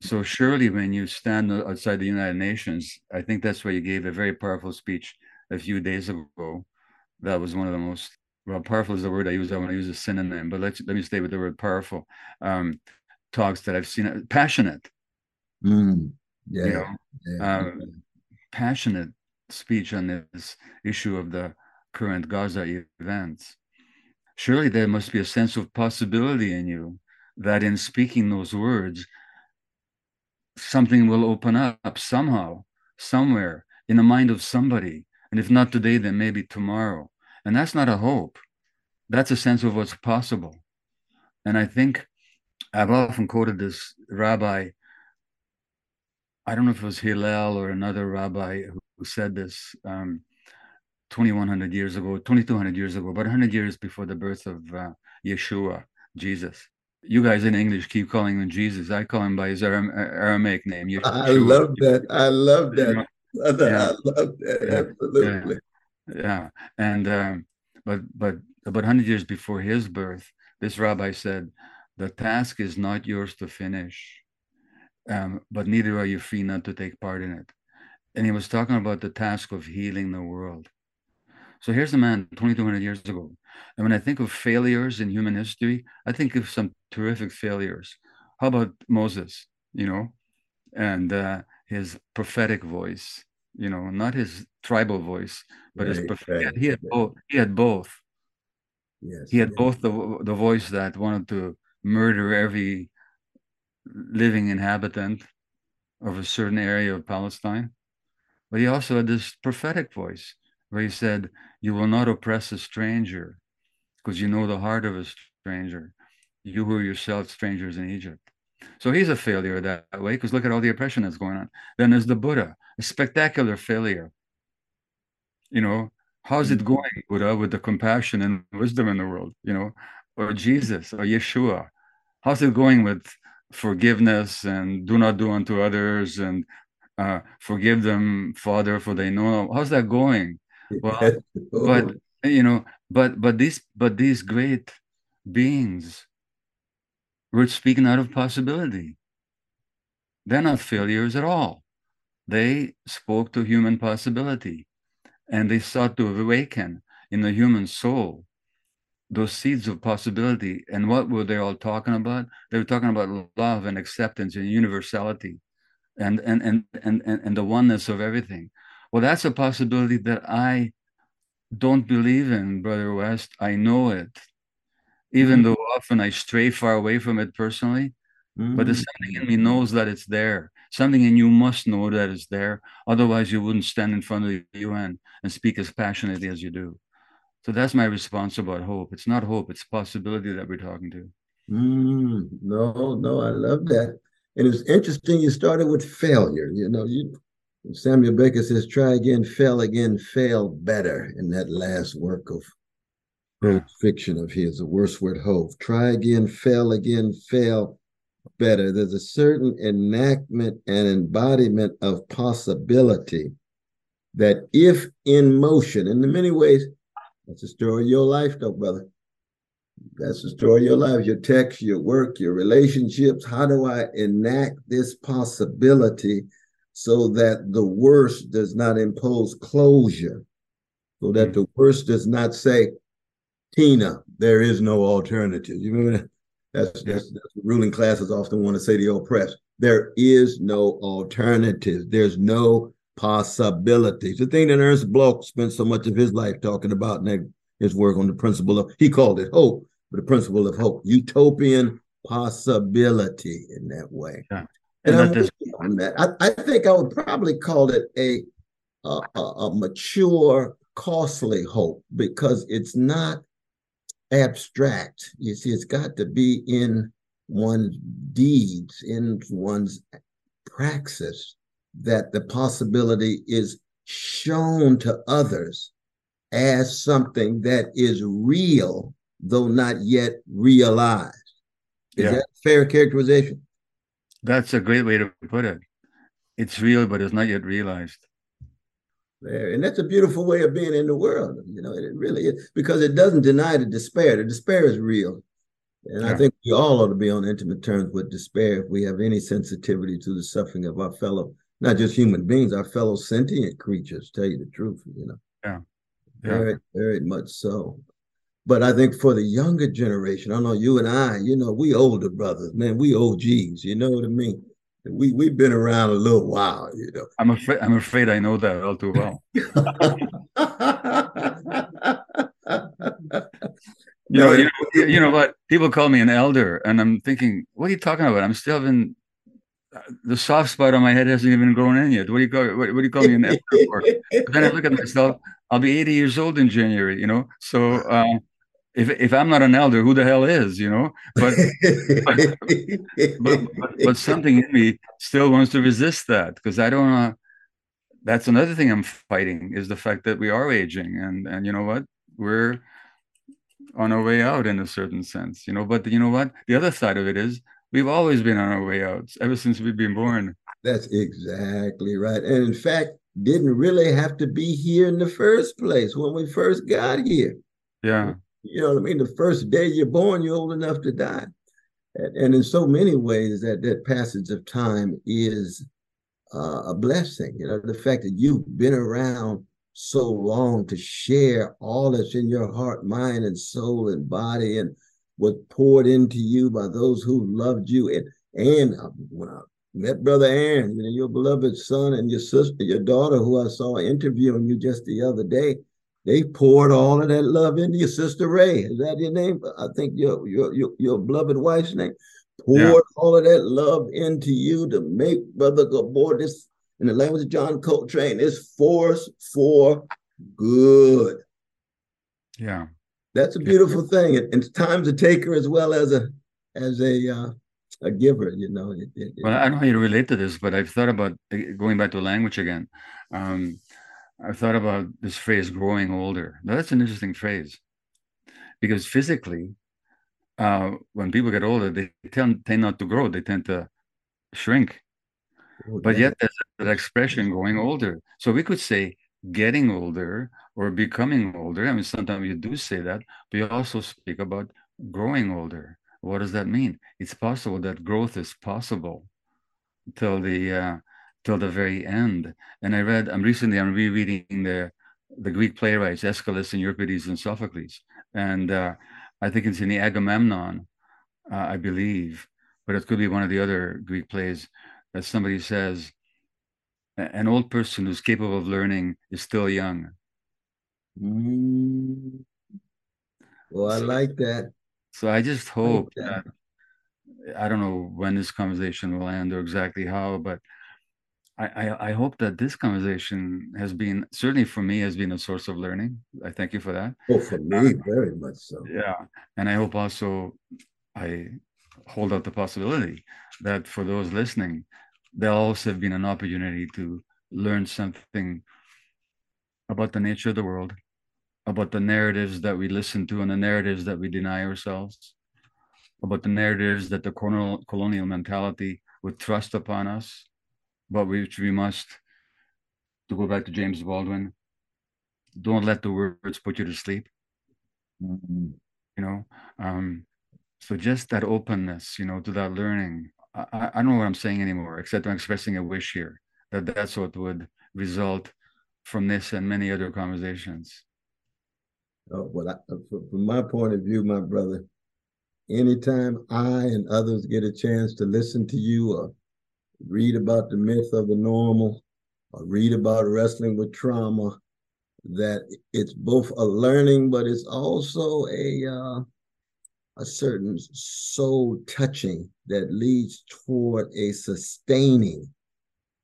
So surely, when you stand outside the United Nations, I think that's where you gave a very powerful speech a few days ago. That was one of the most well, powerful is the word I use. I want to use a synonym, but let's let me stay with the word powerful. Um, talks that I've seen, passionate. Mm, yeah, you know, yeah. um, passionate speech on this issue of the current Gaza events. Surely there must be a sense of possibility in you that in speaking those words, something will open up somehow, somewhere in the mind of somebody. And if not today, then maybe tomorrow. And that's not a hope. That's a sense of what's possible. And I think I've often quoted this rabbi. I don't know if it was Hillel or another rabbi who said this um, 2100 years ago, 2200 years ago, about 100 years before the birth of uh, Yeshua, Jesus you guys in English keep calling him Jesus. I call him by his Aram- Aramaic name. Yeshua. I love that. I love that. Yeah. I love that. Yeah. Absolutely. Yeah. yeah. And um, but but about hundred years before his birth, this rabbi said, "The task is not yours to finish, um, but neither are you free not to take part in it." And he was talking about the task of healing the world. So here's a man 2,200 years ago. And when I think of failures in human history, I think of some terrific failures. How about Moses, you know, and uh, his prophetic voice, you know, not his tribal voice, but right, his prophetic. Right, he, had right. both. He had both. Yes, he had yes. both the the voice that wanted to murder every living inhabitant of a certain area of Palestine, but he also had this prophetic voice where he said, You will not oppress a stranger because you know the heart of a stranger. You were yourself strangers in Egypt. So he's a failure that way because look at all the oppression that's going on. Then there's the Buddha, a spectacular failure. You know, how's it mm-hmm. going, Buddha, with the compassion and wisdom in the world? You know, or Jesus or Yeshua. How's it going with forgiveness and do not do unto others and uh, forgive them, Father, for they know. How's that going? well but you know but but these but these great beings were speaking out of possibility they're not failures at all they spoke to human possibility and they sought to awaken in the human soul those seeds of possibility and what were they all talking about they were talking about love and acceptance and universality and and and and, and the oneness of everything well, that's a possibility that I don't believe in, Brother West. I know it, even mm-hmm. though often I stray far away from it personally. Mm-hmm. But there's something in me knows that it's there. Something in you must know that it's there. Otherwise, you wouldn't stand in front of the UN and speak as passionately as you do. So that's my response about hope. It's not hope; it's possibility that we're talking to. Mm, no, no, I love that. And it's interesting. You started with failure. You know, you Samuel Beckett says, try again, fail again, fail better in that last work of yeah. fiction of his, the Worstward Ho. Try again, fail again, fail better. There's a certain enactment and embodiment of possibility that if in motion, and in many ways, that's the story of your life, though, brother. That's the story of your life, your text, your work, your relationships. How do I enact this possibility so that the worst does not impose closure, so that mm-hmm. the worst does not say, Tina, there is no alternative. You remember that's, that's, that's ruling classes often want to say to the oppressed. There is no alternative. There's no possibility. The thing that Ernst Bloch spent so much of his life talking about in his work on the principle of, he called it hope, but the principle of hope, utopian possibility in that way. Yeah. And, and on that. I, I, think I would probably call it a, a, a mature, costly hope because it's not abstract. You see, it's got to be in one's deeds, in one's praxis, that the possibility is shown to others as something that is real, though not yet realized. Is yeah. that fair characterization? That's a great way to put it. It's real, but it's not yet realized. There, and that's a beautiful way of being in the world. You know, it really is because it doesn't deny the despair. The despair is real. And yeah. I think we all ought to be on intimate terms with despair if we have any sensitivity to the suffering of our fellow, not just human beings, our fellow sentient creatures, tell you the truth, you know. Yeah. yeah. Very, very much so. but I think for the younger generation, I know you and I, you know, we older brothers, man, we OGs, you know what I mean? We we've been around a little while, you know. I'm afraid I'm afraid I know that all too well. you know, you know, you know what? People call me an elder, and I'm thinking, what are you talking about? I'm still having the soft spot on my head hasn't even grown in yet. What do you call what, what do you call me an elder for? But then I look at myself. I'll be 80 years old in January. You know, so uh, if if I'm not an elder, who the hell is? You know, but but, but, but, but something in me still wants to resist that because I don't know. That's another thing I'm fighting is the fact that we are aging, and and you know what, we're on our way out in a certain sense, you know. But you know what, the other side of it is we've always been on our way out ever since we've been born. That's exactly right, and in fact, didn't really have to be here in the first place when we first got here. Yeah you know what I mean? The first day you're born, you're old enough to die. And, and in so many ways, that that passage of time is uh, a blessing. You know, the fact that you've been around so long to share all that's in your heart, mind, and soul and body, and was poured into you by those who loved you. And and uh, when I met Brother Aaron, you know, your beloved son and your sister, your daughter, who I saw interviewing you just the other day, they poured all of that love into your sister Rae. Is that your name? I think your your your, your beloved wife's name. Poured yeah. all of that love into you to make Brother Gabor this in the language of John Coltrane, is force for good. Yeah. That's a beautiful thing. And time's a taker as well as a as a uh, a giver, you know. It, it, well, I don't know how you relate to this, but I've thought about eh, going back to language again. Um, I thought about this phrase growing older. Now, that's an interesting phrase because physically, uh, when people get older, they tend, tend not to grow, they tend to shrink. Oh, but yet, there's that expression growing older. So we could say getting older or becoming older. I mean, sometimes you do say that, but you also speak about growing older. What does that mean? It's possible that growth is possible till the uh, till the very end. And I read, I'm recently, I'm rereading the the Greek playwrights, Aeschylus and Euripides and Sophocles. And uh, I think it's in the Agamemnon, uh, I believe, but it could be one of the other Greek plays that somebody says, an old person who's capable of learning is still young. Mm. Well, I so, like that. So I just hope I that. that I don't know when this conversation will end or exactly how, but I, I, hope that this conversation has been certainly for me has been a source of learning. I thank you for that. Oh, for me, uh, very much so. Yeah, and I hope also I hold out the possibility that for those listening, there'll also have been an opportunity to learn something about the nature of the world, about the narratives that we listen to and the narratives that we deny ourselves, about the narratives that the colonial mentality would thrust upon us but which we must, to go back to James Baldwin, don't let the words put you to sleep. Mm-hmm. You know, um, so just that openness, you know, to that learning. I, I don't know what I'm saying anymore, except I'm expressing a wish here that that's what would result from this and many other conversations. Oh, well, I, from my point of view, my brother, anytime I and others get a chance to listen to you or read about the myth of the normal, or read about wrestling with trauma, that it's both a learning, but it's also a uh, a certain soul touching that leads toward a sustaining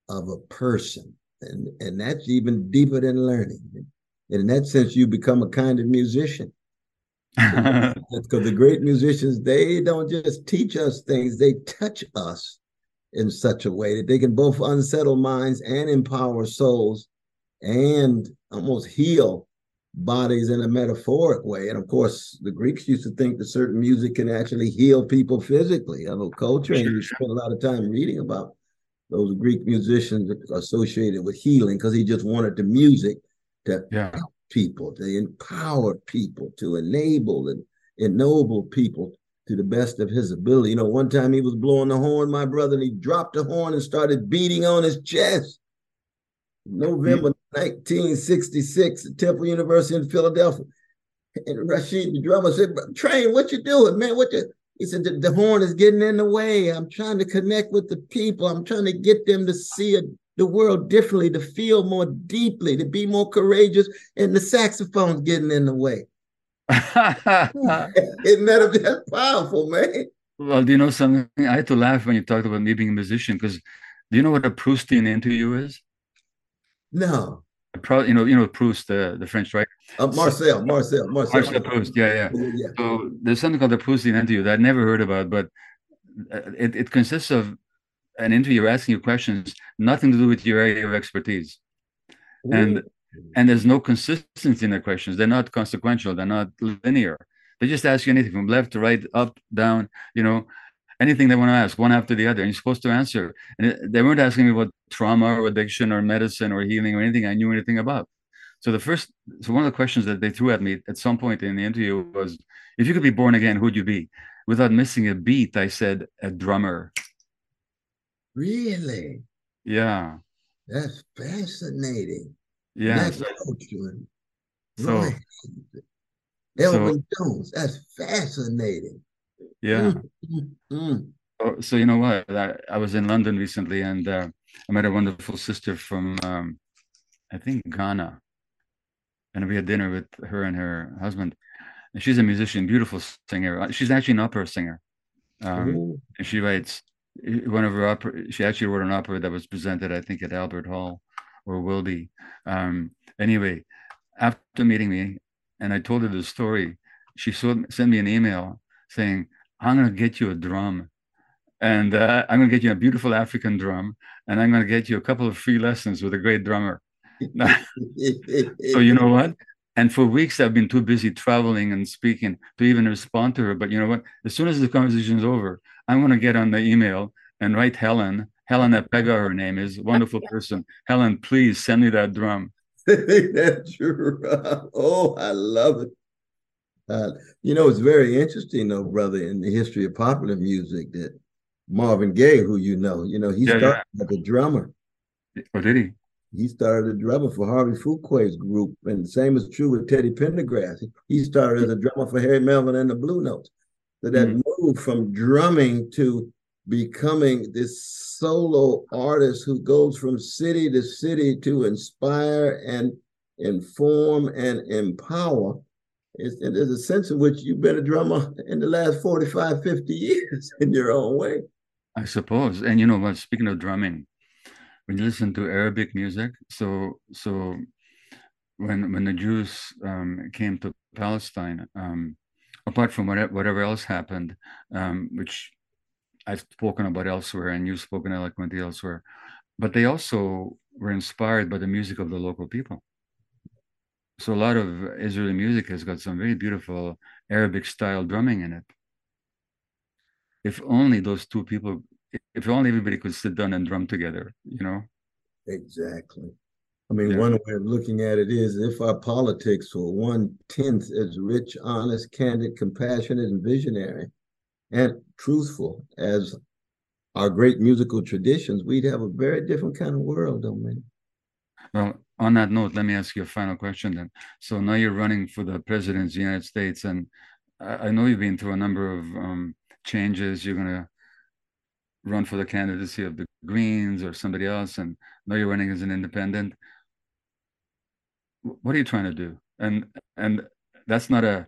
of a person. And, and that's even deeper than learning. And in that sense, you become a kind of musician. Because the great musicians, they don't just teach us things, they touch us in such a way that they can both unsettle minds and empower souls and almost heal bodies in a metaphoric way. And of course, the Greeks used to think that certain music can actually heal people physically. I know Coltrane sure. You spent a lot of time reading about those Greek musicians associated with healing because he just wanted the music to yeah. help people, to empower people, to enable and ennoble people to the best of his ability. You know, one time he was blowing the horn, my brother, and he dropped the horn and started beating on his chest. November mm-hmm. 1966 at Temple University in Philadelphia. And Rashied, the drummer, said, Train, what you doing, man? What you he said, the, the, horn is getting in the way. I'm trying to connect with the people. I'm trying to get them to see a, the world differently, to feel more deeply, to be more courageous. And the saxophone's getting in the way. Isn't that that's powerful, man? Well, do you know something? I had to laugh when you talked about me being a musician because do you know what a Proustian interview is? No. Pro, you know, you know Proust, the, the French writer. Uh, Marcel, Marcel, Marcel, Marcel Proust. Yeah, yeah, yeah. So there's something called the Proustian interview that I never heard about, but uh, it, it consists of an interviewer asking you questions, nothing to do with your area of expertise, Ooh. and and there's no consistency in the questions. They're not consequential. They're not linear. They just ask you anything from left to right, up, down. You know, anything they want to ask, one after the other, and you're supposed to answer. And they weren't asking me about trauma or addiction or medicine or healing or anything I knew anything about. So the first, so one of the questions that they threw at me at some point in the interview was, if you could be born again, who'd you be? Without missing a beat, I said a drummer. Really? Yeah. That's fascinating. Yeah. That's so, right. Elvin so, Jones. That's fascinating. Yeah. Mm-hmm. Oh, so you know what? I, I, was in London recently, and uh, I met a wonderful sister from, um, I think Ghana, and we had dinner with her and her husband. And she's a musician, beautiful singer. She's actually an opera singer, um, and she writes one of her opera. She actually wrote an opera that was presented, I think, at Albert Hall, or will be. Um, anyway, after meeting me, and I told her the story, she sent me an email saying, I'm going to get you a drum. And uh, I'm going to get you a beautiful African drum. And I'm going to get you a couple of free lessons with a great drummer. so, you know what? And for weeks, I've been too busy traveling and speaking to even respond to her. But you know what? As soon as the conversation is over, I'm going to get on the email and write Helen. Helen Epega, her name is, wonderful person. Helen, please send me that drum. That's. Oh, I love it. Uh, you know, it's very interesting, though, brother, in the history of popular music that Marvin Gaye, who you know, you know, he yeah, started yeah. as a drummer. Oh, did he? He started a drummer for Harvey Fuqua's group, and the same is true with Teddy Pendergrass. He started as a drummer for Harry Melvin and the Blue Notes. So that mm-hmm. move from drumming to becoming this solo artist who goes from city to city to inspire and inform and empower it's, there's a sense in which you've been a drummer in the last 45, 50 years in your own way. I suppose. And you know speaking of drumming, when you listen to Arabic music, so so when when the Jews um, came to Palestine, um, apart from whatever, whatever else happened, um, which I've spoken about elsewhere and you've spoken eloquently elsewhere, but they also were inspired by the music of the local people so a lot of Israeli music has got some very beautiful Arabic style drumming in it. If only those two people, if only everybody could sit down and drum together, you know? Exactly. I mean, yeah. one way of looking at it is if our politics were one tenth as rich, honest, candid, compassionate, and visionary, and truthful as our great musical traditions, we'd have a very different kind of world, don't we? Well, on that note, let me ask you a final question then. So now you're running for the president of the United States, and I, I know you've been through a number of um, changes. You're going to run for the candidacy of the Greens or somebody else, and now you're running as an independent. What are you trying to do? And and that's not a.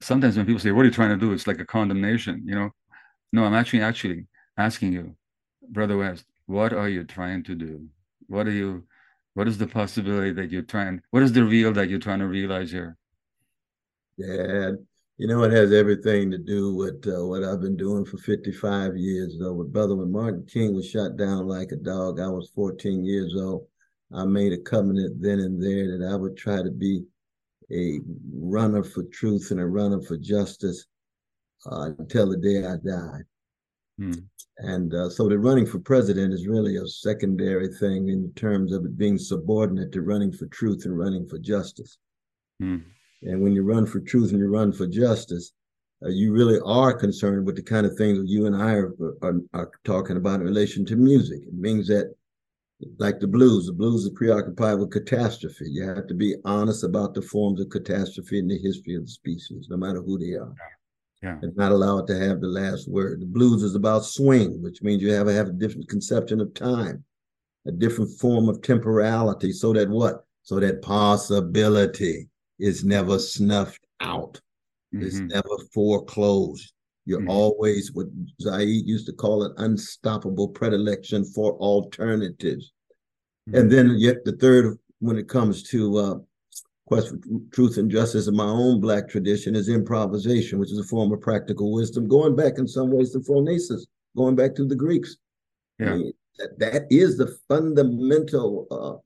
Sometimes when people say, "What are you trying to do?" It's like a condemnation, you know. No, I'm actually actually asking you, brother West, what are you trying to do? What are you what is the possibility that you're trying? What is the real that you're trying to realize here? Yeah, you know, it has everything to do with uh, what I've been doing for 55 years. Though, with brother, when Martin King was shot down like a dog, I was 14 years old. I made a covenant then and there that I would try to be a runner for truth and a runner for justice uh, until the day I died. Hmm. And uh, so the running for president is really a secondary thing in terms of it being subordinate to running for truth and running for justice. Hmm. And when you run for truth and you run for justice, uh, you really are concerned with the kind of things that you and I are, are, are, talking about in relation to music. It means that like the blues. The blues are preoccupied with catastrophe. You have to be honest about the forms of catastrophe in the history of the species, no matter who they are. Yeah. And not allow it to have the last word. The blues is about swing, which means you have to have a different conception of time, a different form of temporality, so that what? So that possibility is never snuffed out. Mm-hmm. It's never foreclosed. You're mm-hmm. always what Said used to call an unstoppable predilection for alternatives. Mm-hmm. And then yet the third, when it comes to uh, quest for truth and justice in my own black tradition, is improvisation, which is a form of practical wisdom, going back in some ways to phronesis, going back to the Greeks. Yeah. I mean, that, that is the fundamental uh,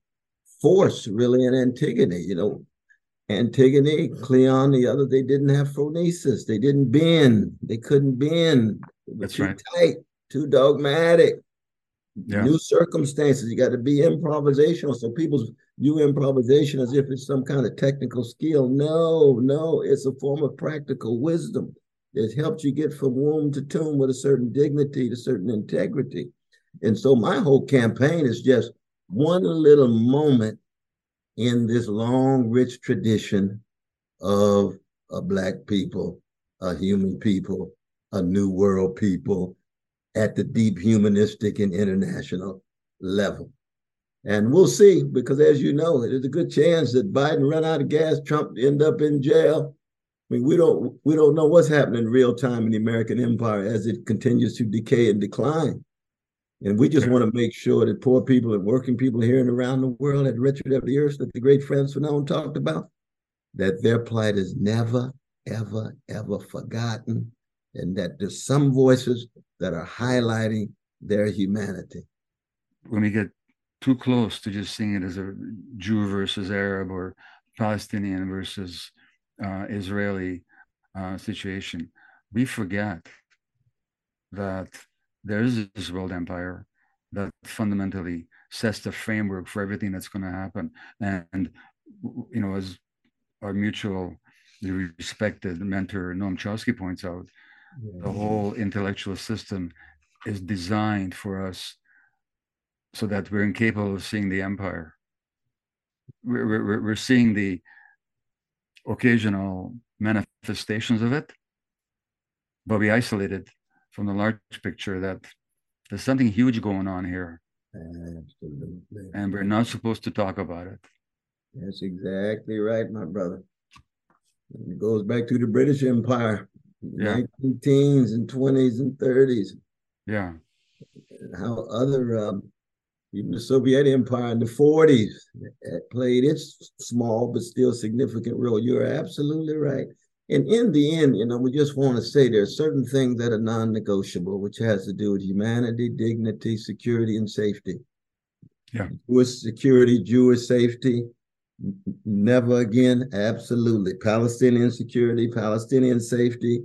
force, really, in Antigone. You know, Antigone, Creon, the other, they didn't have phronesis. They didn't bend. They couldn't bend. That's too right. tight, too dogmatic. Yeah. New circumstances. You got to be improvisational. So people view improvisation as if it's some kind of technical skill. No, no, it's a form of practical wisdom. It helps you get from womb to tomb with a certain dignity, to certain integrity. And so my whole campaign is just one little moment in this long, rich tradition of a Black people, a human people, a New World people at the deep humanistic and international level. And we'll see, because as you know, there's a good chance that Biden run out of gas, Trump end up in jail. I mean, we don't we don't know what's happening in real time in the American empire as it continues to decay and decline. And we just want to make sure that poor people and working people here and around the world at wretched of the earth that the great Frantz Fanon talked about, that their plight is never, ever, ever forgotten, and that there's some voices that are highlighting their humanity. When we get too close to just seeing it as a Jew versus Arab or Palestinian versus uh, Israeli uh, situation, we forget that there is this world empire that fundamentally sets the framework for everything that's going to happen. And, you know, as our mutual respected mentor Noam Chomsky points out, yeah. the whole intellectual system is designed for us so that we're incapable of seeing the empire. We're, we're, we're seeing the occasional manifestations of it, but we isolate it from the large picture that there's something huge going on here. Absolutely. And we're not supposed to talk about it. That's exactly right, my brother. It goes back to the British Empire, yeah. 19 teens and 20s and 30s. Yeah. How other, um, even the Soviet Empire in the 40s played its small but still significant role. You're absolutely right. And in the end, you know, we just want to say there are certain things that are non-negotiable, which has to do with humanity, dignity, security, and safety. Yeah. Jewish security, Jewish safety, never again, absolutely. Palestinian security, Palestinian safety,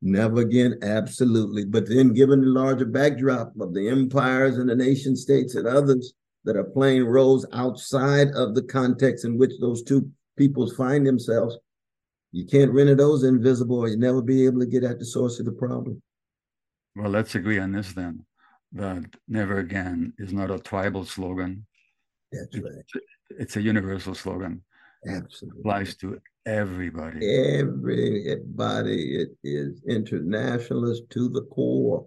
never again, absolutely. But then given the larger backdrop of the empires and the nation states and others that are playing roles outside of the context in which those two peoples find themselves, you can't render those invisible or you never be able to get at the source of the problem. Well, let's agree on this then. That never again is not a tribal slogan. That's right. It's, it's a universal slogan. Absolutely. It applies to everybody. Everybody. It is internationalist to the core.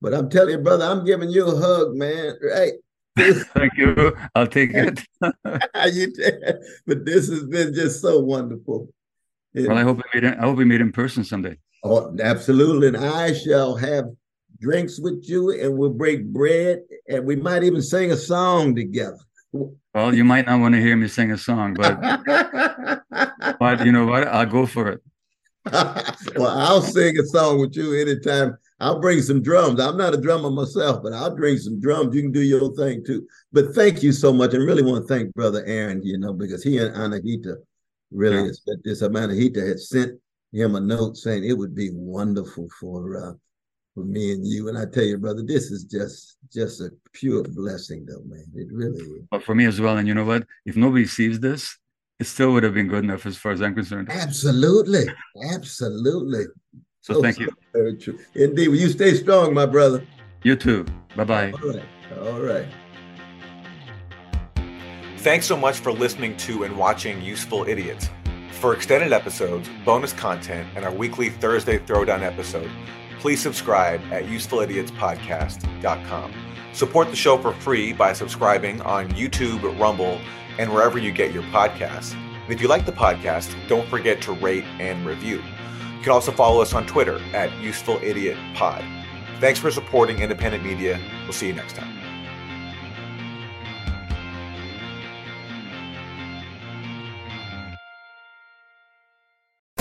But I'm telling you, brother, I'm giving you a hug, man. Right. Thank you. I'll take it. but this has been just so wonderful. Well, I hope we meet. I hope we meet in person someday. Oh, absolutely! And I shall have drinks with you, and we'll break bread, and we might even sing a song together. Well, you might not want to hear me sing a song, but but you know what? I'll go for it. well, I'll sing a song with you anytime. I'll bring some drums. I'm not a drummer myself, but I'll bring some drums. You can do your thing too. But thank you so much, and really want to thank Brother Aaron. You know, because he and Anahita really yeah. is that this that had sent him a note saying it would be wonderful for uh, for me and you. And I tell you, brother, this is just just a pure blessing, though, man. It really is. But for me as well. And you know what? If nobody sees this, it still would have been good enough as far as I'm concerned. Absolutely, absolutely. So, so thank you. Very true. Indeed. Will you stay strong, my brother? You too. Bye bye. All right. All right. Thanks so much for listening to and watching Useful Idiots. For extended episodes, bonus content, and our weekly Thursday Throwdown episode, please subscribe at usefulidiotspodcast.com. Support the show for free by subscribing on YouTube, Rumble, and wherever you get your podcasts. And if you like the podcast, don't forget to rate and review. You can also follow us on Twitter at UsefulIdiotPod. Thanks for supporting independent media. We'll see you next time.